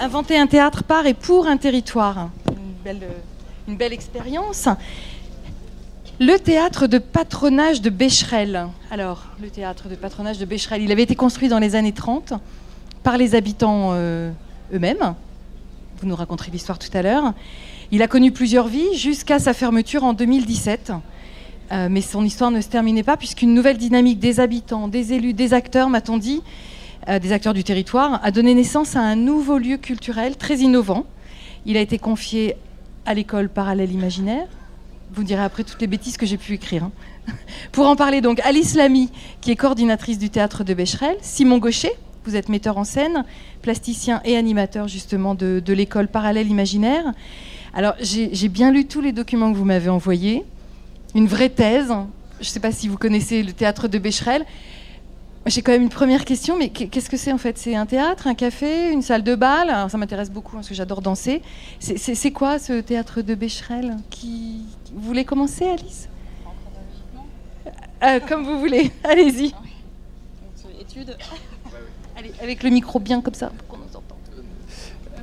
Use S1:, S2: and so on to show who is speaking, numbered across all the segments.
S1: inventer un théâtre par et pour un territoire. Une belle, expérience. Le théâtre de patronage de Becherel. Alors, le théâtre de patronage de Becherel, il avait été construit dans les années 30 par les habitants euh, eux-mêmes. Vous nous raconterez l'histoire tout à l'heure. Il a connu plusieurs vies jusqu'à sa fermeture en 2017. Euh, mais son histoire ne se terminait pas puisqu'une nouvelle dynamique des habitants, des élus, des acteurs, m'a-t-on dit, des acteurs du territoire, a donné naissance à un nouveau lieu culturel très innovant. Il a été confié à l'école parallèle imaginaire. Vous direz après toutes les bêtises que j'ai pu écrire. Hein. Pour en parler donc, Alice Lamy, qui est coordinatrice du théâtre de Becherel, Simon Gaucher, vous êtes metteur en scène, plasticien et animateur justement de, de l'école parallèle imaginaire. Alors j'ai bien lu tous les documents que vous m'avez envoyés, une vraie thèse. Je ne sais pas si vous connaissez le théâtre de Becherel. J'ai quand même une première question, mais qu'est-ce que c'est en fait? C'est un théâtre, un café, une salle de bal? Alors, Ça m'intéresse beaucoup parce que j'adore danser. C'est quoi ce théâtre de Becherel? Qui... Vous voulez commencer, Alice? Euh, Comme vous voulez, allez-y. Étude. Allez, avec le micro bien comme ça, pour qu'on nous entende.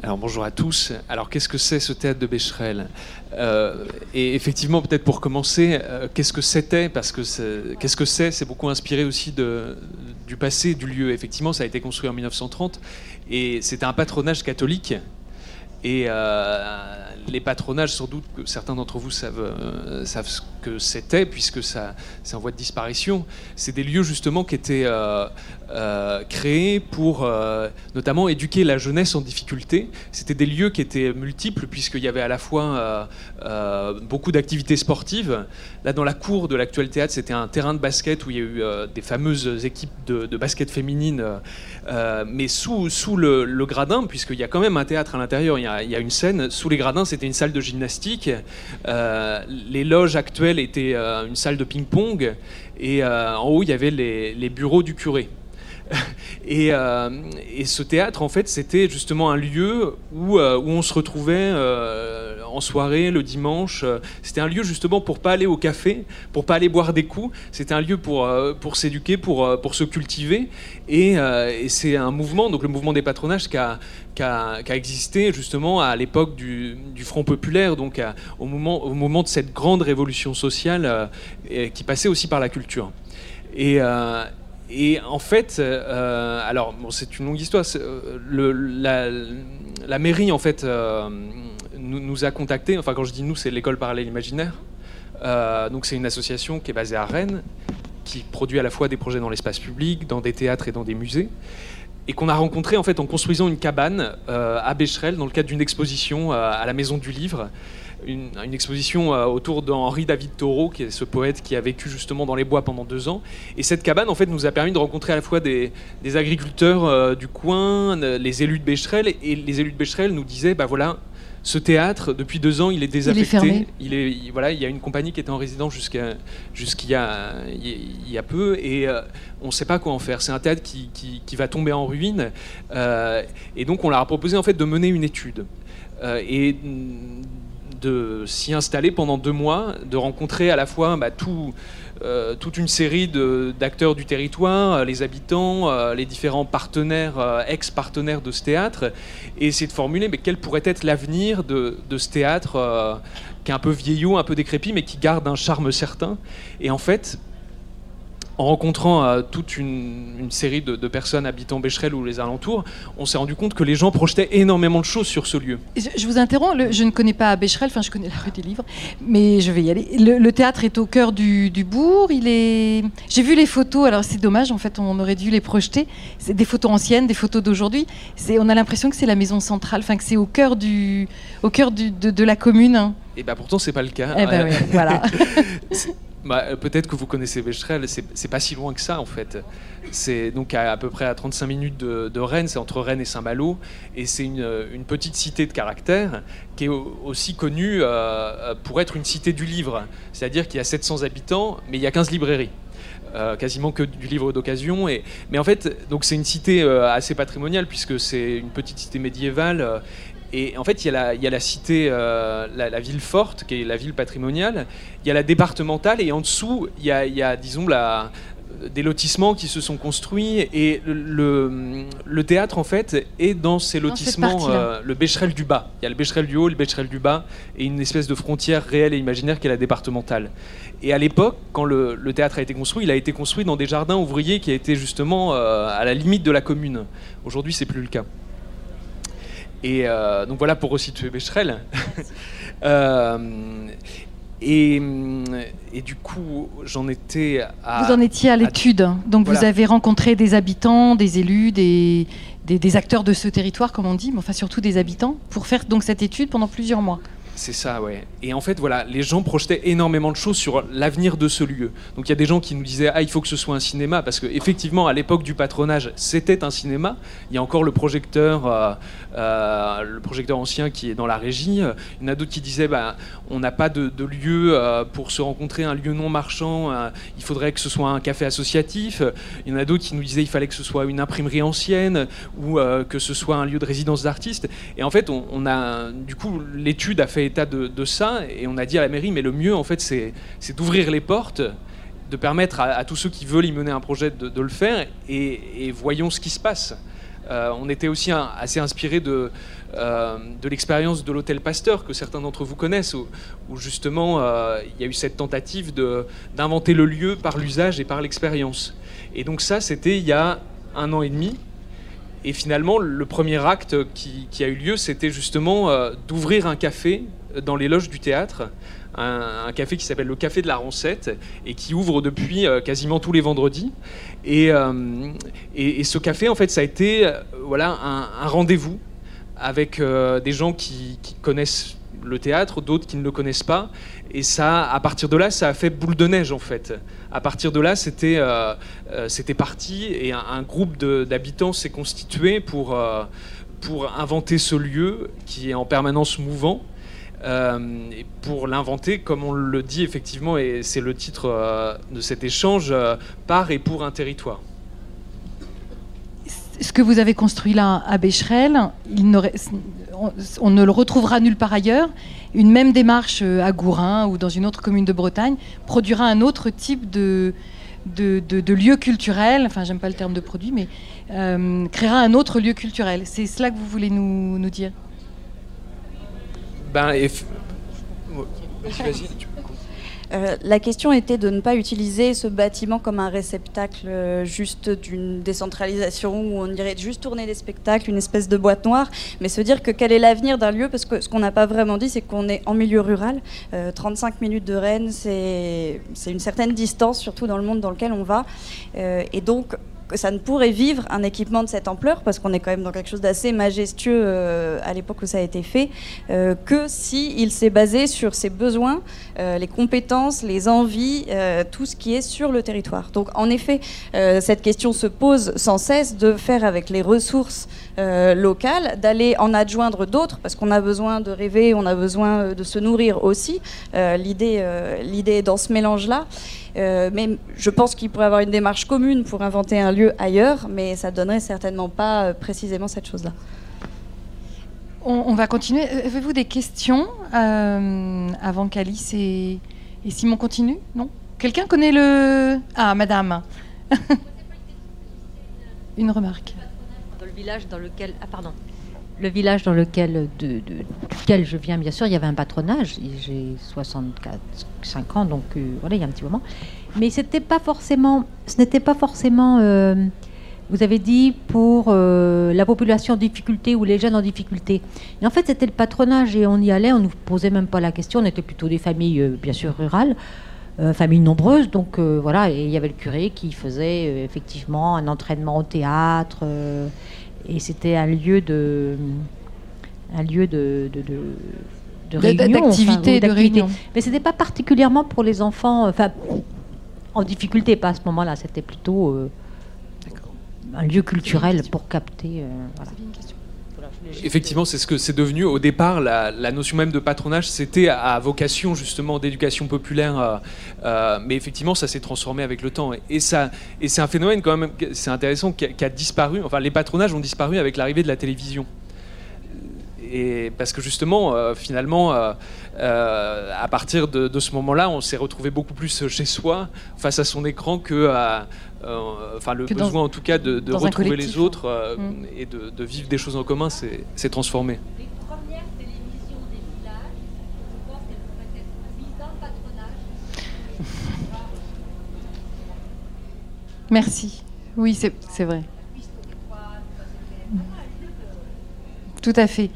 S2: Alors bonjour à tous. Alors qu'est-ce que c'est ce théâtre de Becherel? Euh, Et effectivement, peut-être pour commencer, euh, qu'est-ce que c'était? Parce que qu'est-ce que c'est? C'est beaucoup inspiré aussi du passé du lieu. Effectivement, ça a été construit en 1930 et c'était un patronage catholique. Et euh, les patronages, sans doute que certains d'entre vous savent, euh, savent ce que c'était, puisque ça, c'est en voie de disparition. C'est des lieux justement qui étaient euh, créés pour notamment éduquer la jeunesse en difficulté. C'était des lieux qui étaient multiples, puisqu'il y avait à la fois beaucoup d'activités sportives. Là, dans la cour de l'actuel théâtre, c'était un terrain de basket où il y a eu des fameuses équipes de, basket féminine, mais sous, sous le, gradin, puisqu'il y a quand même un théâtre à l'intérieur, il, y a une scène, sous les gradins, c'était une salle de gymnastique. Euh, les loges actuelles étaient euh, une salle de ping-pong. Et euh, en haut, il y avait les, bureaux du curé. Et, ce théâtre, en fait, c'était justement un lieu où, où on se retrouvait en soirée le dimanche. C'était un lieu justement pour pas aller au café, pour pas aller boire des coups. C'était un lieu pour, pour s'éduquer, pour, pour se cultiver. Et, c'est un mouvement, donc le mouvement des patronages, qui a, qui a, existé justement à l'époque du, Front populaire, donc au, moment, au moment de cette grande révolution sociale euh, qui passait aussi par la culture. Et, euh, et en fait, euh, alors c'est une longue histoire. Le, la, mairie en fait nous, nous, a contactés. Enfin, quand je dis nous, c'est l'école parallèle imaginaire. donc c'est une association qui est basée à Rennes, qui produit à la fois des projets dans l'espace public, dans des théâtres et dans des musées et qu'on a rencontré en fait en construisant une cabane euh, à Becherel dans le cadre d'une exposition euh, à la Maison du Livre. Une, exposition euh, autour d'Henri David Thoreau, qui est ce poète qui a vécu justement dans les bois pendant deux ans. Et cette cabane, en fait, nous a permis de rencontrer à la fois des, agriculteurs du coin, les élus de Becherel, et les élus de Becherel nous disaient, bah voilà, ce théâtre, depuis deux ans, il est désaffecté. Il est, voilà, il y a une compagnie qui était en résidence jusqu'à jusqu'il y a, il y a peu et euh, on ne sait pas quoi en faire. C'est un théâtre qui, qui, va tomber en ruine euh, et donc on leur a proposé en fait de mener une étude euh, et de s'y installer pendant deux mois, de rencontrer à la fois bah, euh, toute une série d'acteurs du territoire, euh, les habitants, euh, les différents partenaires, ex-partenaires de ce théâtre, et essayer de formuler mais quel pourrait être l'avenir de, de, ce théâtre qui est un peu vieillot, un peu décrépit, mais qui garde un charme certain. Et en fait, en rencontrant euh, toute une, série de, personnes habitant Becherel ou les alentours, on s'est rendu compte que les gens projetaient énormément de choses sur ce lieu.
S1: Je, vous interromps, je ne connais pas Becherel, enfin je connais la rue des Livres, mais je vais y aller. Le, théâtre est au cœur du, bourg, il est... J'ai vu les photos, alors c'est dommage, en fait on aurait dû les projeter. C'est des photos anciennes, des photos d'aujourd'hui. On a l'impression que c'est la maison centrale, enfin que c'est au cœur, du, au cœur du, de, la commune.
S2: Et eh bien pourtant c'est pas le cas.
S1: Eh ben voilà.
S2: Bah, euh, peut-être que vous connaissez Becherel, c'est pas si loin que ça en fait. C'est donc à, peu près à 35 minutes de, Rennes, c'est entre Rennes et Saint-Malo, et c'est une, petite cité de caractère qui est aussi connue euh, pour être une cité du livre, c'est-à-dire qu'il y a 700 habitants, mais il y a 15 librairies. Euh, quasiment que du livre d'occasion. Mais en fait, c'est une cité assez patrimoniale puisque c'est une petite cité médiévale et en fait, il y a la, cité, euh, la, ville forte, qui est la ville patrimoniale. Il y a la départementale, et en dessous, il y a, disons, la, des lotissements qui se sont construits et le, le théâtre en fait est dans ces lotissements euh, le Becherel du bas. Il y a le Becherel du haut, le Becherel du bas et une espèce de frontière réelle et imaginaire qui est la départementale. Et à l'époque, quand le, le, théâtre a été construit, il a été construit dans des jardins ouvriers qui étaient justement euh, à la limite de la commune. Aujourd'hui, c'est plus le cas. Et euh, donc voilà pour resituer Becherel. Et, et, du coup, j'en étais à.
S1: Vous en étiez à l'étude. Donc vous avez rencontré des habitants, des élus, des, des, des, acteurs de ce territoire, comme on dit, mais enfin surtout des habitants, pour faire donc cette étude pendant plusieurs mois.
S2: C'est ça, ouais. Et en fait, voilà, les gens projetaient énormément de choses sur l'avenir de ce lieu. Donc il y a des gens qui nous disaient ah il faut que ce soit un cinéma parce que effectivement à l'époque du patronage c'était un cinéma. Il y a encore le projecteur, euh, euh, le projecteur ancien qui est dans la régie. Il y en a d'autres qui disaient bah on n'a pas de, lieu euh, pour se rencontrer, un lieu non marchand. il faudrait que ce soit un café associatif. Il y en a d'autres qui nous disaient il fallait que ce soit une imprimerie ancienne ou que ce soit un lieu de résidence d'artistes. Et en fait on a du coup l'étude a fait état de, ça et on a dit à la mairie, mais le mieux, en fait, c'est d'ouvrir les portes, de permettre à, tous ceux qui veulent y mener un projet de, le faire et, voyons ce qui se passe. Euh, on était aussi assez inspiré de, euh, de l'expérience de l'hôtel Pasteur que certains d'entre vous connaissent, où, justement euh, il y a eu cette tentative d'inventer le lieu par l'usage et par l'expérience. Et donc ça, c'était il y a un an et demi. Et finalement, le premier acte qui, a eu lieu, c'était justement euh, d'ouvrir un café dans les loges du théâtre, un, café qui s'appelle le Café de la Roncette et qui ouvre depuis euh, quasiment tous les vendredis. Euh, et, ce café, en fait, ça a été voilà, un, rendez-vous avec des gens qui connaissent le théâtre, d'autres qui ne le connaissent pas. Et ça, à partir de là, ça a fait boule de neige en fait à partir de là, c'était euh, euh, parti et un, groupe d'habitants s'est constitué pour, euh, pour inventer ce lieu qui est en permanence mouvant. et pour l'inventer, comme on le dit effectivement, et c'est le titre de cet échange, par et pour un territoire
S1: ce que vous avez construit là à Becherel, on, ne le retrouvera nulle part ailleurs. Une même démarche euh, à Gourin ou dans une autre commune de Bretagne produira un autre type de, lieu culturel, enfin j'aime pas le terme de produit, mais euh, créera un autre lieu culturel. C'est cela que vous voulez nous, dire?
S2: Ben,
S3: euh, la question était de ne pas utiliser ce bâtiment comme un réceptacle euh, juste d'une décentralisation où on irait juste tourner des spectacles, une espèce de boîte noire, mais se dire que quel est l'avenir d'un lieu, parce que ce qu'on n'a pas vraiment dit, c'est qu'on est en milieu rural. 35 euh, minutes de Rennes, c'est une certaine distance, surtout dans le monde dans lequel on va. et donc, ça ne pourrait vivre un équipement de cette ampleur, parce qu'on est quand même dans quelque chose d'assez majestueux euh, à l'époque où ça a été fait, euh, que si s'est basé sur ses besoins, euh, les compétences, les envies, tout ce qui est sur le territoire. Donc en effet, cette question se pose sans cesse de faire avec les ressources locales, d'aller en adjoindre d'autres, parce qu'on a besoin de rêver, on a besoin de se nourrir aussi. L'idée, l'idée est dans ce mélange-là. Euh, mais je pense qu'il pourrait y avoir une démarche commune pour inventer un lieu ailleurs, mais ça donnerait certainement pas euh, précisément cette chose-là.
S1: On, va continuer. Euh, avez-vous des questions avant qu'Alice et, et Simon continuent? Non? Quelqu'un connaît le... Ah, madame. une remarque.
S4: Dans le village dans lequel... Ah, pardon le village dans lequel, de, duquel je viens, bien sûr, il y avait un patronage. J'ai 64, 5 ans, donc euh, voilà, il y a un petit moment. Mais c'était pas forcément, ce n'était pas forcément, euh, vous avez dit, pour euh, la population en difficulté ou les jeunes en difficulté. En fait, c'était le patronage et on y allait, on ne nous posait même pas la question. On était plutôt des familles, bien sûr, rurales. familles nombreuses, donc voilà, et il y avait le curé qui faisait effectivement un entraînement au théâtre, et c'était un lieu de un lieu de, de, de, réunion,
S1: d'activité, de réunion.
S4: Mais c'était pas particulièrement pour les enfants, enfin en difficulté, pas à ce moment-là. C'était plutôt euh, un lieu culturel pour capter. Euh, voilà.
S2: Effectivement, c'est ce que c'est devenu. Au départ, la, notion même de patronage, c'était à vocation justement d'éducation populaire, euh, euh, mais effectivement, ça s'est transformé avec le temps. Et, et c'est un phénomène quand même, c'est intéressant, qui a, disparu. Enfin, les patronages ont disparu avec l'arrivée de la télévision. Et parce que justement, euh, finalement, euh, euh, à partir de, de ce moment-là, on s'est retrouvé beaucoup plus chez soi, face à son écran, que à, euh, enfin le
S1: Que dans-
S2: besoin en tout cas de, retrouver les autres euh,
S1: Mm.
S2: et de, de vivre des choses en commun, c'est c'est transformé.
S4: Les premières télévisions des villages, je pense qu'elles pourraient être mises dans le patronage.
S1: Merci. Oui, c'est vrai. Tout à fait.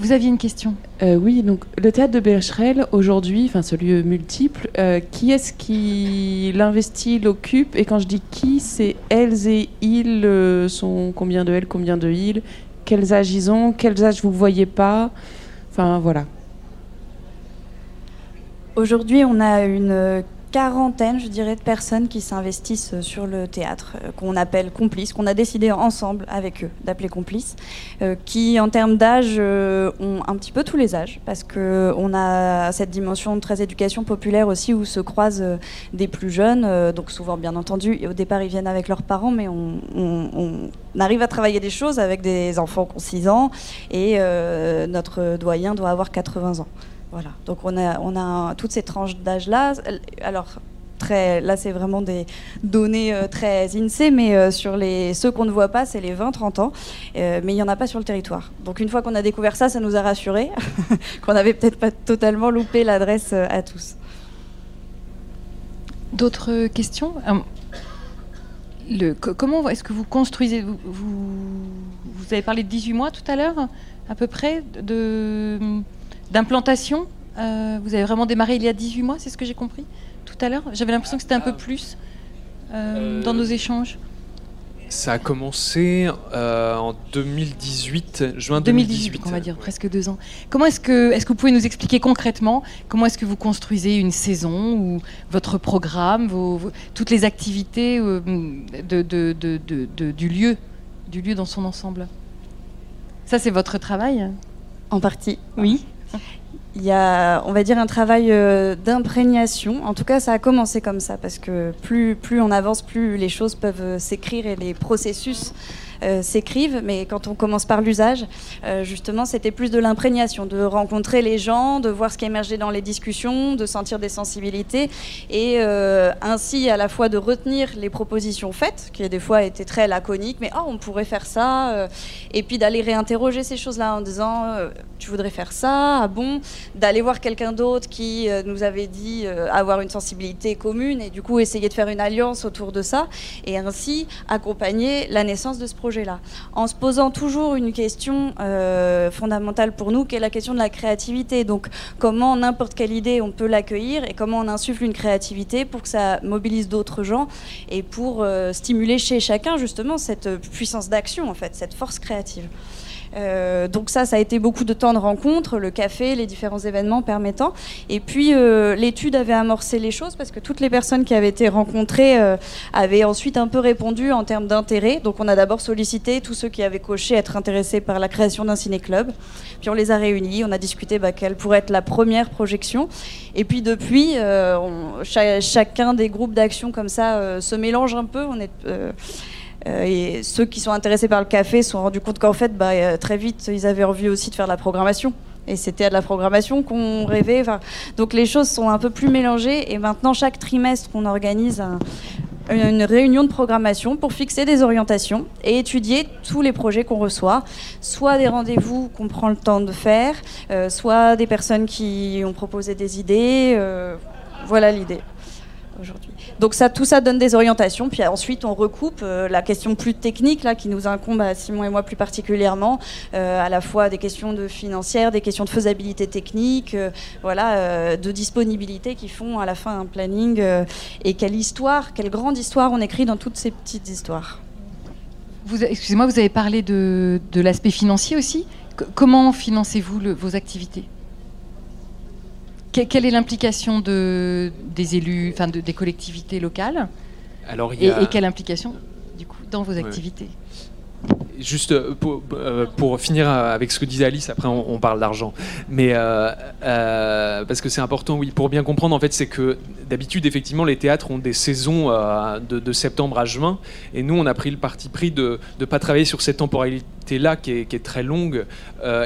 S1: Vous aviez une question.
S5: Euh, oui, donc le théâtre de Becherel, aujourd'hui, enfin ce lieu multiple, euh, qui est-ce qui l'investit, l'occupe? Et quand je dis qui, c'est elles et ils euh, sont combien de elles, combien de ils? Quels âges ils ont? Quels âges vous voyez pas? Enfin voilà.
S3: Aujourd'hui, on a une quarantaine, je dirais, de personnes qui s'investissent sur le théâtre, euh, qu'on appelle complices, qu'on a décidé ensemble avec eux d'appeler complices, euh, qui, en termes d'âge, euh, ont un petit peu tous les âges, parce qu'on a cette dimension de très éducation populaire aussi, où se croisent euh, des plus jeunes, euh, donc souvent, bien entendu, et au départ, ils viennent avec leurs parents, mais on, on- arrive à travailler des choses avec des enfants qui ont 6 ans, et euh, notre doyen doit avoir 80 ans. Voilà, donc on a, on a toutes ces tranches d'âge-là. Alors, très, là, c'est vraiment des données euh, très INSEE, mais euh, sur les, ceux qu'on ne voit pas, c'est les 20-30 ans, euh, mais il n'y en a pas sur le territoire. Donc, une fois qu'on a découvert ça, ça nous a rassurés qu'on n'avait peut-être pas totalement loupé l'adresse à tous.
S1: D'autres questions? Comment est-ce que vous construisez vous, vous, vous avez parlé de 18 mois tout à l'heure, à peu près, de- d'implantation. Euh, vous avez vraiment démarré il y a 18 mois, c'est ce que j'ai compris tout à l'heure? J'avais l'impression que c'était un peu plus euh,
S2: Euh,
S1: dans nos échanges.
S2: Ça a commencé euh, en 2018, juin
S1: 2018,
S2: 2018.
S1: on va dire,
S2: ouais.
S1: presque deux ans. Comment est-ce que, est-ce que vous pouvez nous expliquer concrètement comment est-ce que vous construisez une saison ou votre programme, vos, vos- toutes les activités de, de- de- de- de- du lieu, du lieu dans son ensemble? Ça, c'est votre travail?
S3: En partie.
S1: Oui.
S3: Il y a, on va dire, un travail euh, d'imprégnation. En tout cas, ça a commencé comme ça, parce que plus, plus on avance, plus les choses peuvent euh, s'écrire et les processus s'écrivent. Mais quand on commence par l'usage, euh, justement, c'était plus de l'imprégnation, de rencontrer les gens, de voir ce qui émergeait dans les discussions, de sentir des sensibilités, et euh, ainsi à la fois de retenir les propositions faites, qui des fois étaient très laconiques, mais oh, on pourrait faire ça, euh, et puis d'aller réinterroger ces choses-là en disant euh, tu voudrais faire ça, ah bon, d'aller voir quelqu'un d'autre qui euh, nous avait dit euh, avoir une sensibilité commune et du coup essayer de faire une alliance autour de ça et ainsi accompagner la naissance de ce En se posant toujours une question euh, fondamentale pour nous qui est la question de la créativité. Donc comment n'importe quelle idée on peut l'accueillir et comment on insuffle une créativité pour que ça mobilise d'autres gens et pour euh, stimuler chez chacun justement cette euh, puissance d'action en fait, cette force créative. Euh, donc ça, ça a été beaucoup de temps de rencontres, le café, les différents événements permettant. Et puis euh, l'étude avait amorcé les choses parce que toutes les personnes qui avaient été rencontrées euh, avaient ensuite un peu répondu en termes d'intérêt. Donc on a d'abord sollicité tous ceux qui avaient coché être intéressés par la création d'un ciné-club. Puis on les a réunis, on a discuté bah, quelle pourrait être la première projection. Et puis depuis, chacun des groupes d'action comme ça se mélange un peu. Et ceux qui sont intéressés par le café se sont rendus compte qu'en fait, bah, euh, très vite, ils avaient envie aussi de faire de la programmation. Et c'était à de la programmation qu'on rêvait. Donc les choses sont un peu plus mélangées. Et maintenant, chaque trimestre, on organise un- une réunion de programmation pour fixer des orientations et étudier tous les projets qu'on reçoit, soit des rendez-vous qu'on prend le temps de faire, euh, soit des personnes qui ont proposé des idées. euh, voilà l'idée Donc ça, tout ça donne des orientations, puis ensuite on recoupe euh, la question plus technique là qui nous incombe à Simon et moi plus particulièrement, euh, à la fois des questions de financières, des questions de faisabilité technique, euh, voilà, de disponibilité qui font à la fin un planning et quelle histoire, quelle grande histoire on écrit dans toutes ces petites histoires.
S1: Excusez-moi, vous avez parlé de, l'aspect financier aussi. Comment financez-vous vos activités? Que- Quelle est l'implication de, des élus, enfin de- des collectivités locales
S2: Alors il y
S1: et,
S2: a-
S1: et quelle implication du coup dans vos activités?
S2: Juste euh, pour, euh, pour, finir avec ce que disait Alice, après on, parle d'argent. Mais euh, parce que c'est important, oui, pour bien comprendre, en fait, c'est que d'habitude, effectivement, les théâtres ont des saisons de, septembre à juin, et nous, on a pris le parti pris de ne pas travailler sur cette temporalité-là qui est, très longue.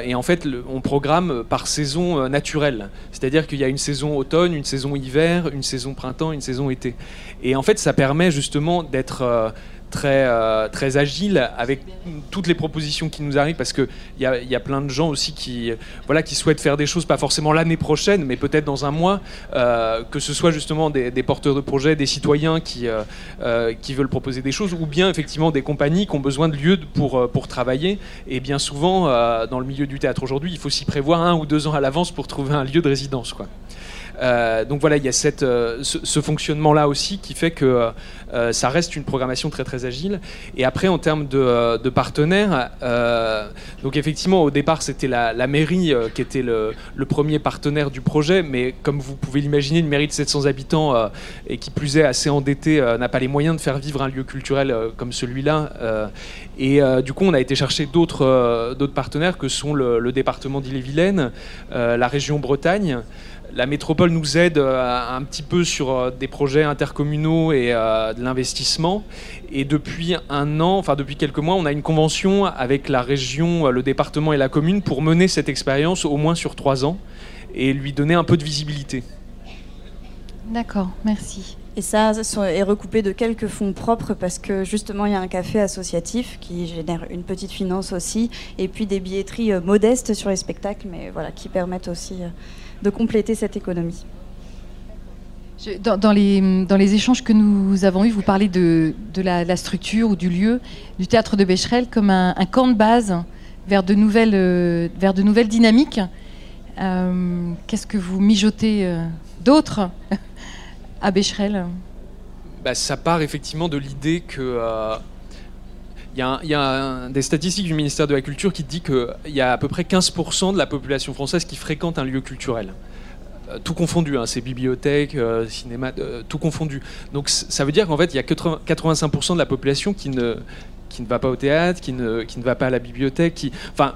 S2: et en fait, on programme par saison naturelle. C'est-à-dire qu'il y a une saison automne, une saison hiver, une saison printemps, une saison été. Et en fait, ça permet justement d'être très, euh, très agile avec toutes les propositions qui nous arrivent parce qu'il y a, y a plein de gens aussi qui, voilà, qui souhaitent faire des choses, pas forcément l'année prochaine, mais peut-être dans un mois, euh, que ce soit justement des, porteurs de projets, des citoyens qui, euh, qui veulent proposer des choses, ou bien effectivement des compagnies qui ont besoin de lieux pour, pour travailler. Et bien souvent, dans le milieu du théâtre aujourd'hui, il faut s'y prévoir un ou deux ans à l'avance pour trouver un lieu de résidence. Quoi. Euh, donc voilà, il y a cette, euh, ce, fonctionnement-là aussi qui fait que euh, ça reste une programmation très très agile. Et après, en termes de, partenaires, donc effectivement, au départ, c'était la, mairie qui était le, premier partenaire du projet, mais comme vous pouvez l'imaginer, une mairie de 700 habitants et qui plus est assez endettée n'a pas les moyens de faire vivre un lieu culturel comme celui-là. et du coup, on a été chercher d'autres partenaires que sont le, le département d'Ille-et-Vilaine, la région Bretagne la métropole nous aide euh, un petit peu sur euh, des projets intercommunaux et euh, de l'investissement. Et depuis un an, enfin depuis quelques mois, on a une convention avec la région, le département et la commune pour mener cette expérience au moins sur trois ans et lui donner un peu de visibilité.
S1: D'accord, merci.
S3: Et ça est recoupé de quelques fonds propres parce que justement il y a un café associatif qui génère une petite finance aussi et puis des billetteries modestes sur les spectacles mais voilà qui permettent aussi de compléter cette économie.
S1: dans, les, dans, les, échanges que nous avons eus, vous parlez de, de la, structure ou du lieu du théâtre de Becherel comme un, camp de base vers de nouvelles, euh, vers de nouvelles dynamiques. Euh, qu'est-ce que vous mijotez euh, d'autre à Becherel?
S2: Bah, Ça part effectivement de l'idée que il y a, des statistiques du ministère de la Culture qui dit qu'il y a à peu près 15% de la population française qui fréquente un lieu culturel. Euh, tout confondu, hein, c'est bibliothèques, euh, cinéma, euh, tout confondu. Donc ça veut dire qu'en fait, il y a 85% de la population qui ne, qui ne va pas au théâtre, qui ne, qui ne va pas à la bibliothèque, qui, enfin,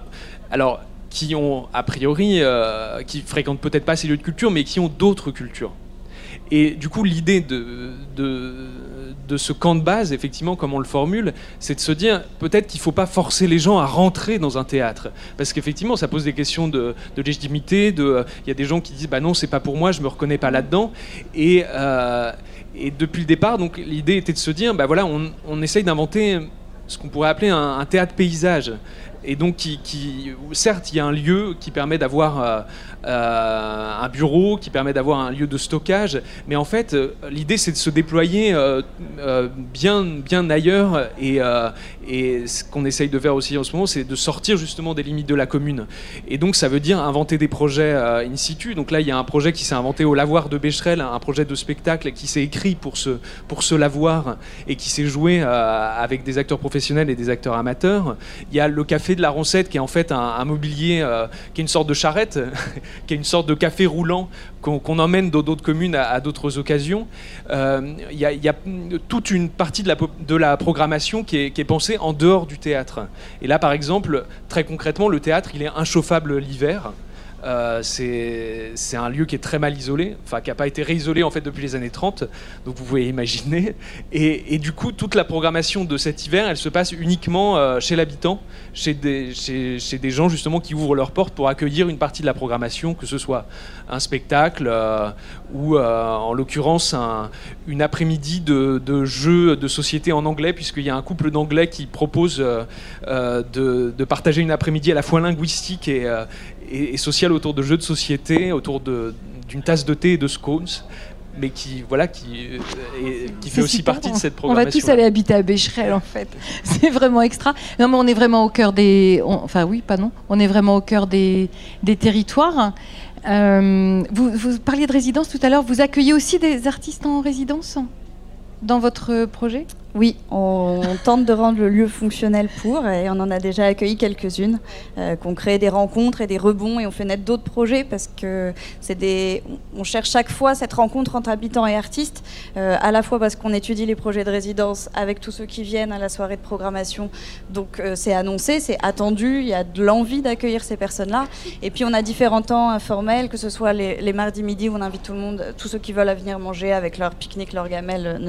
S2: alors, qui ont a priori, qui fréquentent peut-être pas ces lieux de culture, mais qui ont d'autres cultures. Et du coup, l'idée de, de, ce camp de base, effectivement, comme on le formule, c'est de se dire peut-être qu'il ne faut pas forcer les gens à rentrer dans un théâtre. Parce qu'effectivement, ça pose des questions de, légitimité. Il y a des gens qui disent bah non, c'est pas pour moi, je me reconnais pas là-dedans. Et, euh, et depuis le départ, donc l'idée était de se dire bah voilà, on, on essaye d'inventer ce qu'on pourrait appeler un théâtre paysage et donc certes il y a un lieu qui permet d'avoir euh, euh, un bureau, qui permet d'avoir un lieu de stockage, mais en fait euh, l'idée c'est de se déployer bien, ailleurs. Et, ce qu'on essaye de faire aussi en ce moment c'est de sortir justement des limites de la commune. Et donc ça veut dire inventer des projets in situ. Donc là il y a un projet qui s'est inventé au lavoir de Becherel un projet de spectacle qui s'est écrit pour ce, pour ce lavoir et qui s'est joué avec des acteurs professionnels et des acteurs amateurs. Il y a le café de la Roncette, qui est en fait un, mobilier, euh, qui est une sorte de charrette, qui est une sorte de café roulant qu'on emmène dans d'autres communes à, d'autres occasions. Euh, il y, a toute une partie de la, de la programmation qui est, qui est, pensée en dehors du théâtre. Et là, par exemple, très concrètement, le théâtre, il est inchauffable l'hiver. Euh, c'est un lieu qui est très mal isolé, enfin qui n'a pas été réisolé en fait depuis les années 30, donc vous pouvez imaginer. Et, du coup, toute la programmation de cet hiver, elle se passe uniquement euh, chez l'habitant, chez des, gens justement qui ouvrent leurs portes pour accueillir une partie de la programmation, que ce soit un spectacle euh, ou en l'occurrence une après-midi de, jeux de société en anglais, puisqu'il y a un couple d'anglais qui propose de, partager une après-midi à la fois linguistique et, et, social autour de jeux de société, autour d'une tasse de thé et de scones mais qui voilà qui, euh, qui fait aussi partie de cette programmation.
S1: On va tous aller habiter à Becherel en fait. C'est vraiment extra. Non mais on est vraiment au cœur des enfin oui, pas non. On est vraiment au cœur des, des territoires. Euh, vous, vous, parliez de résidence tout à l'heure. Vous accueillez aussi des artistes en résidence dans votre projet?
S3: Oui, on, tente de rendre le lieu fonctionnel pour, et on en a déjà accueilli quelques-unes, euh, qu'on crée des rencontres et des rebonds, et on fait naître d'autres projets parce que c'est des, on cherche chaque fois cette rencontre entre habitants et artistes, euh, à la fois parce qu'on étudie les projets de résidence avec tous ceux qui viennent à la soirée de programmation, donc euh, c'est annoncé, c'est attendu, il y a de l'envie d'accueillir ces personnes-là, et puis on a différents temps informels, que ce soit les, mardis midi où on invite tout le monde, tous ceux qui veulent venir manger avec leur pique-nique, leur gamelle,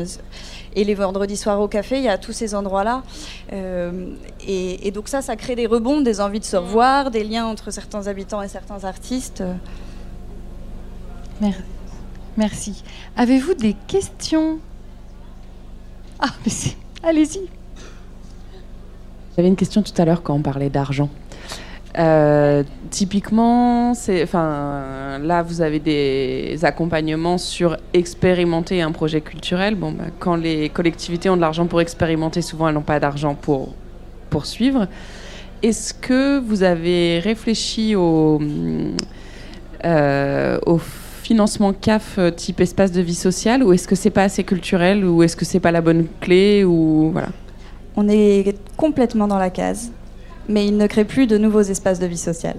S3: et les vendredis soirs au café, il y a tous ces endroits-là. Euh, et, donc ça, ça crée des rebonds, des envies de se revoir, des liens entre certains habitants et certains artistes.
S1: Merci. Avez-vous des questions? Ah, mais allez-y.
S5: J'avais une question tout à l'heure quand on parlait d'argent. Euh, typiquement, c'est, enfin, là, vous avez des accompagnements sur expérimenter un projet culturel. Bon, bah, quand les collectivités ont de l'argent pour expérimenter, souvent elles n'ont pas d'argent pour poursuivre. Est-ce que vous avez réfléchi au, euh, au financement CAF type espace de vie sociale ou est-ce que c'est pas assez culturel ou est-ce que c'est pas la bonne clé ou voilà
S3: On est complètement dans la case mais il ne crée plus de nouveaux espaces de vie sociale.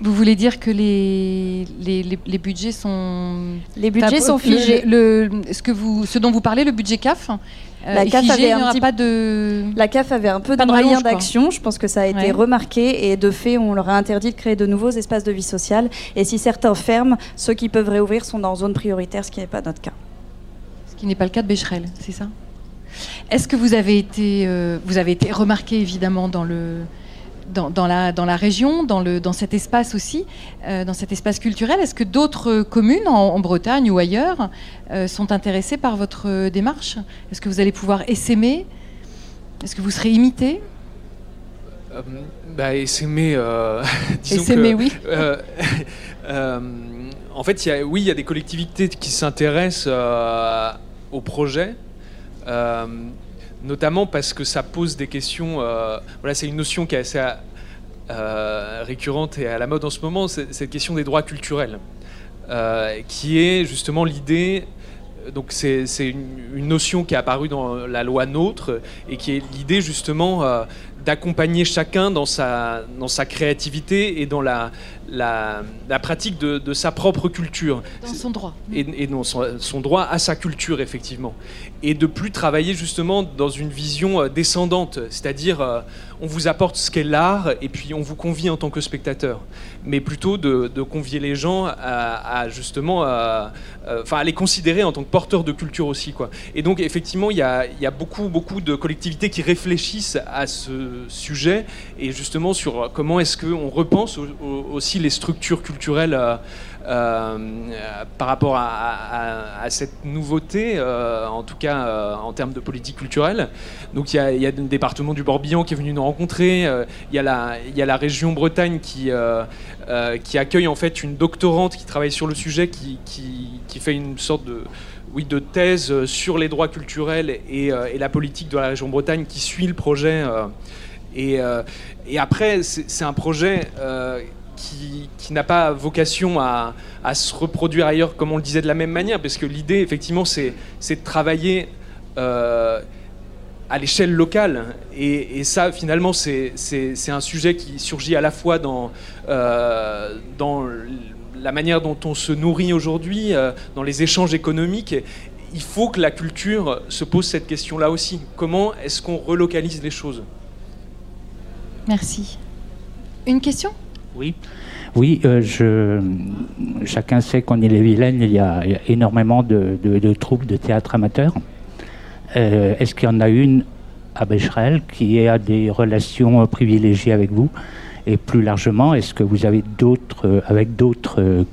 S1: Vous voulez dire que les, les, budgets sont...
S3: Les budgets sont figés.
S1: Le, ce, que vous, ce dont vous parlez, le budget CAF,
S3: euh, la CAF avait un petit... pas de... La CAF avait un peu de, moyens d'action. Je pense que ça a été remarqué et de fait, on leur a interdit de créer de nouveaux espaces de vie sociale. Et si certains ferment, ceux qui peuvent réouvrir sont dans zone prioritaire, ce qui n'est pas notre cas.
S1: Ce qui n'est pas le cas de Becherel, c'est ça? Est-ce que vous avez été, euh, vous avez été remarqué évidemment dans le dans, la, dans la région, dans, le, dans cet espace aussi, euh, dans cet espace culturel? Est-ce que d'autres communes en, Bretagne ou ailleurs euh, sont intéressées par votre démarche? Est-ce que vous allez pouvoir essaimer? Est-ce que vous serez imité?
S2: Bah, essaimer,
S1: essaimer, oui.
S2: en fait, y a, oui, il y a des collectivités qui s'intéressent au projet, notamment parce que ça pose des questions. Euh, voilà, c'est une notion qui est assez euh, récurrente et à la mode en ce moment, cette question des droits culturels, qui est justement l'idée donc c'est une, notion qui est apparue dans la loi NOTRe et qui est l'idée justement d'accompagner chacun dans sa, dans sa créativité et dans la, la, pratique de, sa propre culture.
S1: Dans son droit.
S2: Et, dans son, droit à sa culture, effectivement. Et de plus travailler justement dans une vision euh, descendante, c'est-à-dire euh, on vous apporte ce qu'est l'art et puis on vous convie en tant que spectateur. Mais plutôt de, convier les gens à, justement, à, enfin, à les considérer en tant que porteurs de culture aussi. Quoi. Et donc effectivement, il y a, y a beaucoup, beaucoup de collectivités qui réfléchissent à ce sujet et justement sur comment est-ce qu'on repense aussi les structures culturelles euh, euh, par rapport à, cette nouveauté, euh, en tout cas en termes de politique culturelle. Donc il y, a, y a le département du Morbihan qui est venu nous rencontrer, il, y a la, y a la région Bretagne qui, qui accueille en fait une doctorante qui travaille sur le sujet, qui, qui, fait une sorte de oui, de thèse sur les droits culturels et, et, la politique de la région Bretagne qui suit le projet. et, et, après, c'est un projet qui, n'a pas vocation à, se reproduire ailleurs, comme on le disait de la même manière, parce que l'idée, effectivement, c'est de travailler euh, à l'échelle locale. Et, ça, finalement, c'est un sujet qui surgit à la fois dans, euh, la manière dont on se nourrit aujourd'hui, euh, dans les échanges économiques. Il faut que la culture se pose cette question-là aussi. Comment est-ce qu'on relocalise les choses?
S1: Merci. Une question?
S6: Oui, oui euh, chacun sait qu'en Ille-et-Vilaine, il, y a énormément de, troupes de théâtre amateurs. Euh, est-ce qu'il y en a une à Becherel qui a des relations privilégiées avec vous? Et plus largement, est-ce que vous avez d'autres, euh, avec d'autres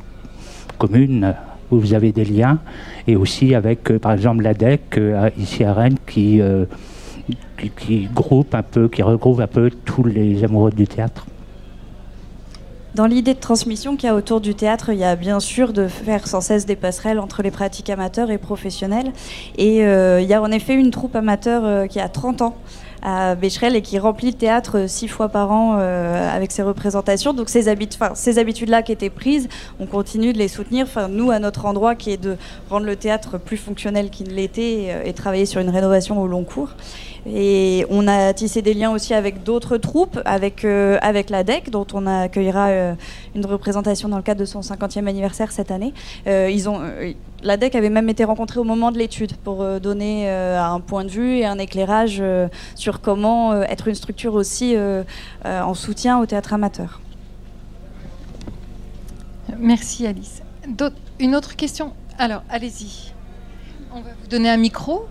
S6: communes où vous avez des liens? Et aussi avec, par exemple, l'ADEC, ici à Rennes, qui, qui, un peu, qui regroupe un peu tous les amoureux du théâtre
S3: dans l'idée de transmission qu'il y a autour du théâtre, il y a bien sûr de faire sans cesse des passerelles entre les pratiques amateurs et professionnelles. Et euh, il y a en effet une troupe amateur euh, qui a 30 ans à Becherel et qui remplit le théâtre six fois par an avec ses représentations. Donc ces, habitudes-là qui étaient prises, on continue de les soutenir. Nous, à notre endroit, qui est de rendre le théâtre plus fonctionnel qu'il ne l'était et travailler sur une rénovation au long cours. Et on a tissé des liens aussi avec d'autres troupes, avec, euh, avec la DEC, dont on accueillera euh, une représentation dans le cadre de son 50e anniversaire cette année. Euh, ils ont, la DEC avait même été rencontrée au moment de l'étude pour donner un point de vue et un éclairage sur comment être une structure aussi en soutien au théâtre amateur.
S1: Merci Alice. Une autre question? Alors, allez-y. On va vous donner un micro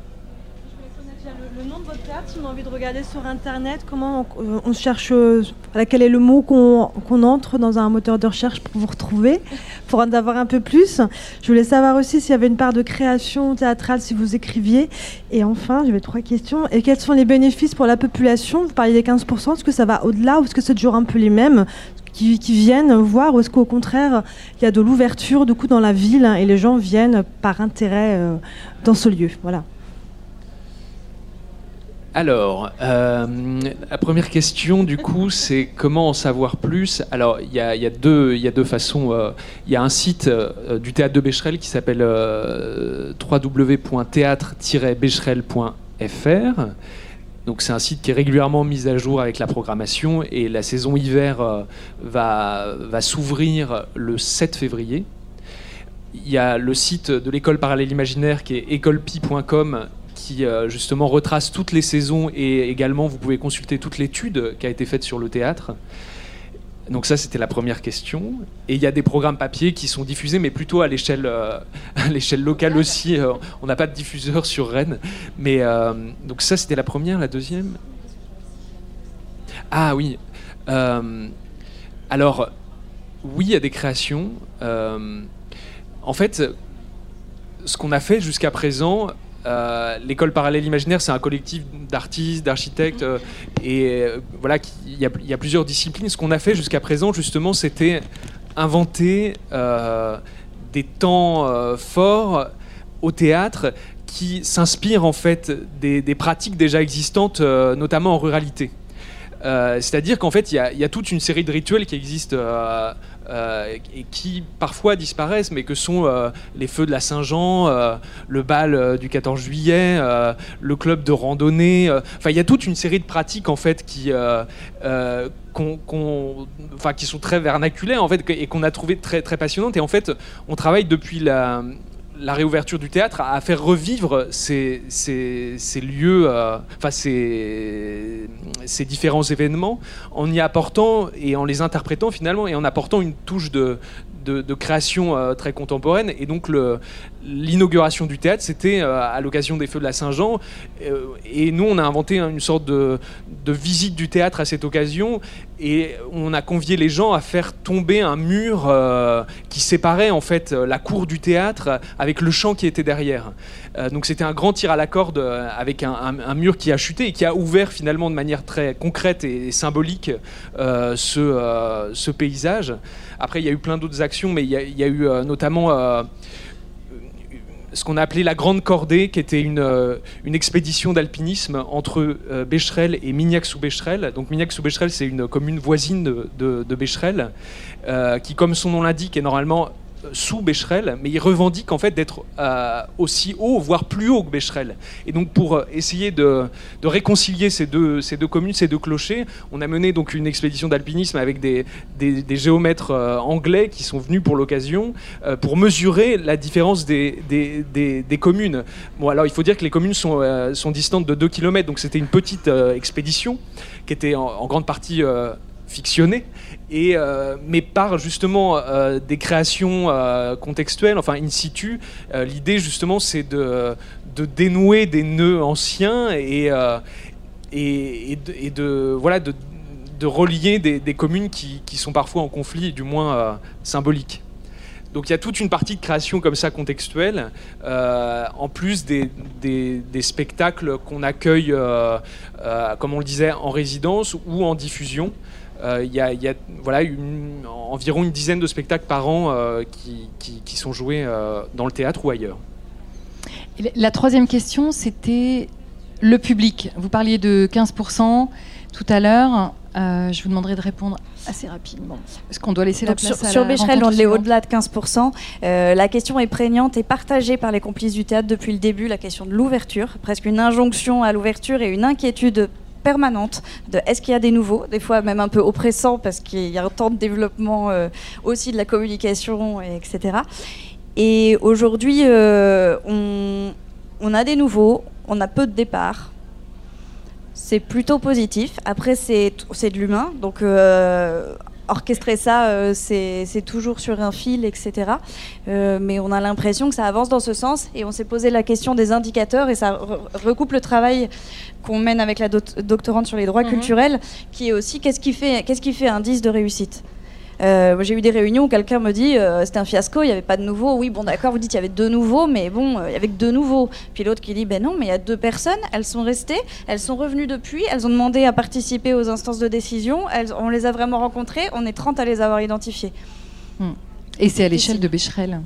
S7: le nom de votre théâtre, si on a envie de regarder sur Internet, comment on, cherche, euh, quel est le mot qu'on entre dans un moteur de recherche pour vous retrouver, pour en avoir un peu plus. Je voulais savoir aussi s'il y avait une part de création théâtrale, si vous écriviez. Et enfin, j'avais trois questions. Et quels sont les bénéfices pour la population? Vous parliez des 15%, est-ce que ça va au-delà ou est-ce que c'est toujours un peu les mêmes qui, viennent voir ou est-ce qu'au contraire il y a de l'ouverture du coup dans la ville hein, et les gens viennent par intérêt euh, dans ce lieu? Voilà
S2: alors, euh, la première question, du coup, c'est comment en savoir plus? Alors, il y, a, deux, façons. Euh, il y a un site euh, du théâtre de Becherel qui s'appelle www.théâtre-becherel.fr. Donc, c'est un site qui est régulièrement mis à jour avec la programmation et la saison hiver va, va s'ouvrir le 7 février. Il y a le site de l'école parallèle imaginaire qui est écolepi.com qui euh, justement retrace toutes les saisons et également vous pouvez consulter toute l'étude qui a été faite sur le théâtre. Donc ça, c'était la première question. Et il y a des programmes papier qui sont diffusés, mais plutôt à l'échelle, euh, l'échelle locale aussi. Euh, on n'a pas de diffuseur sur Rennes. Mais donc ça, c'était la première. La deuxième? Ah oui. alors, oui, il y a des créations. en fait, ce qu'on a fait jusqu'à présent, euh, l'école parallèle imaginaire, c'est un collectif d'artistes, d'architectes, euh, et euh, voilà, il y, a plusieurs disciplines. Ce qu'on a fait jusqu'à présent, justement, c'était inventer des temps forts au théâtre qui s'inspirent en fait des, pratiques déjà existantes, notamment en ruralité. C'est-à-dire qu'en fait, il y, y, a toute une série de rituels qui existent euh, et qui parfois disparaissent, mais que sont euh, les feux de la Saint-Jean, euh, le bal du 14 juillet, le club de randonnée. Enfin, il y a toute une série de pratiques en fait qui qui sont très vernaculaires en fait et qu'on a trouvé très très passionnantes. Et en fait, on travaille depuis la la réouverture du théâtre à faire revivre ces, lieux, euh, enfin ces, différents événements, en y apportant et en les interprétant finalement et en apportant une touche de, création euh, très contemporaine. Et donc l'inauguration du théâtre, c'était euh, à l'occasion des Feux de la Saint-Jean. Et nous, on a inventé une sorte de, visite du théâtre à cette occasion. Et on a convié les gens à faire tomber un mur qui séparait en fait la cour du théâtre avec le champ qui était derrière. donc c'était un grand tir à la corde avec un, mur qui a chuté et qui a ouvert finalement de manière très concrète et, symbolique ce, paysage. Après, il y a eu plein d'autres actions, mais il y a, eu euh, notamment euh, ce qu'on a appelé la Grande Cordée, qui était une, euh, expédition d'alpinisme entre Becherel et Mignac-sous-Becherel. Donc Mignac-sous-Becherel, c'est une commune voisine de, de, de Becherel, qui, comme son nom l'indique, est normalement sous Becherel, mais il revendique en fait d'être euh, aussi haut, voire plus haut que Becherel. Et donc pour euh, essayer de, réconcilier ces deux, communes, ces deux clochers, on a mené donc une expédition d'alpinisme avec des, géomètres euh, anglais qui sont venus pour l'occasion pour mesurer la différence des, communes. Bon alors il faut dire que les communes sont, sont distantes de 2 km, donc c'était une petite expédition qui était en, grande partie fictionnée euh, mais par justement euh, des créations euh, contextuelles, enfin in situ. L'idée justement c'est de, dénouer des nœuds anciens et, de, voilà, de, relier des, communes qui, sont parfois en conflit, du moins symboliques. Donc il y a toute une partie de création comme ça contextuelle, en plus des spectacles qu'on accueille, comme on le disait, en résidence ou en diffusion. Euh, il y, a, voilà, environ une dizaine de spectacles par an euh, qui, sont joués euh, dans le théâtre ou ailleurs.
S1: La troisième question, c'était le public. Vous parliez de 15% tout à l'heure. Euh, je vous demanderai de répondre assez rapidement, parce qu'on doit laisser
S3: Donc
S1: la place
S3: sur,
S1: à
S3: sur
S1: rencontre
S3: on est au-delà de 15%. Euh, la question est prégnante et partagée par les complices du théâtre depuis le début, la question de l'ouverture, presque une injonction à l'ouverture et une inquiétude permanente de est-ce qu'il y a des nouveaux, des fois même un peu oppressant parce qu'il y a temps de développement euh, aussi de la communication, et etc. Et aujourd'hui, euh, on, a des nouveaux, on a peu de départs. C'est plutôt positif. Après, c'est de l'humain, donc euh, orchestrer ça, euh, c'est toujours sur un fil, etc. Euh, mais on a l'impression que ça avance dans ce sens et on s'est posé la question des indicateurs et ça re- recoupe le travail qu'on mène avec la doc- doctorante sur les droits
S1: Mhm.
S3: culturels, qui est aussi qu'est-ce qui fait qu'est-ce qui fait indice de réussite? Euh, j'ai eu des réunions où quelqu'un me dit euh, c'était un fiasco, il n'y avait pas de nouveaux. Oui, bon, d'accord, vous dites il y avait deux nouveaux, mais bon, euh, il y avait que deux nouveaux. Puis l'autre qui dit ben non, mais il y a deux personnes, elles sont restées, elles sont revenues depuis, elles ont demandé à participer aux instances de décision, elles, on les a vraiment rencontrées, on est 30 à les avoir identifiées.
S1: Et c'est à l'échelle de Becherel.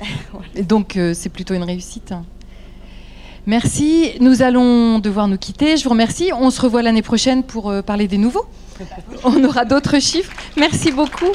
S1: Et donc, euh, c'est plutôt une réussite. Merci. Nous allons devoir nous quitter. Je vous remercie. On se revoit l'année prochaine pour euh, parler des nouveaux. On aura d'autres chiffres. Merci beaucoup.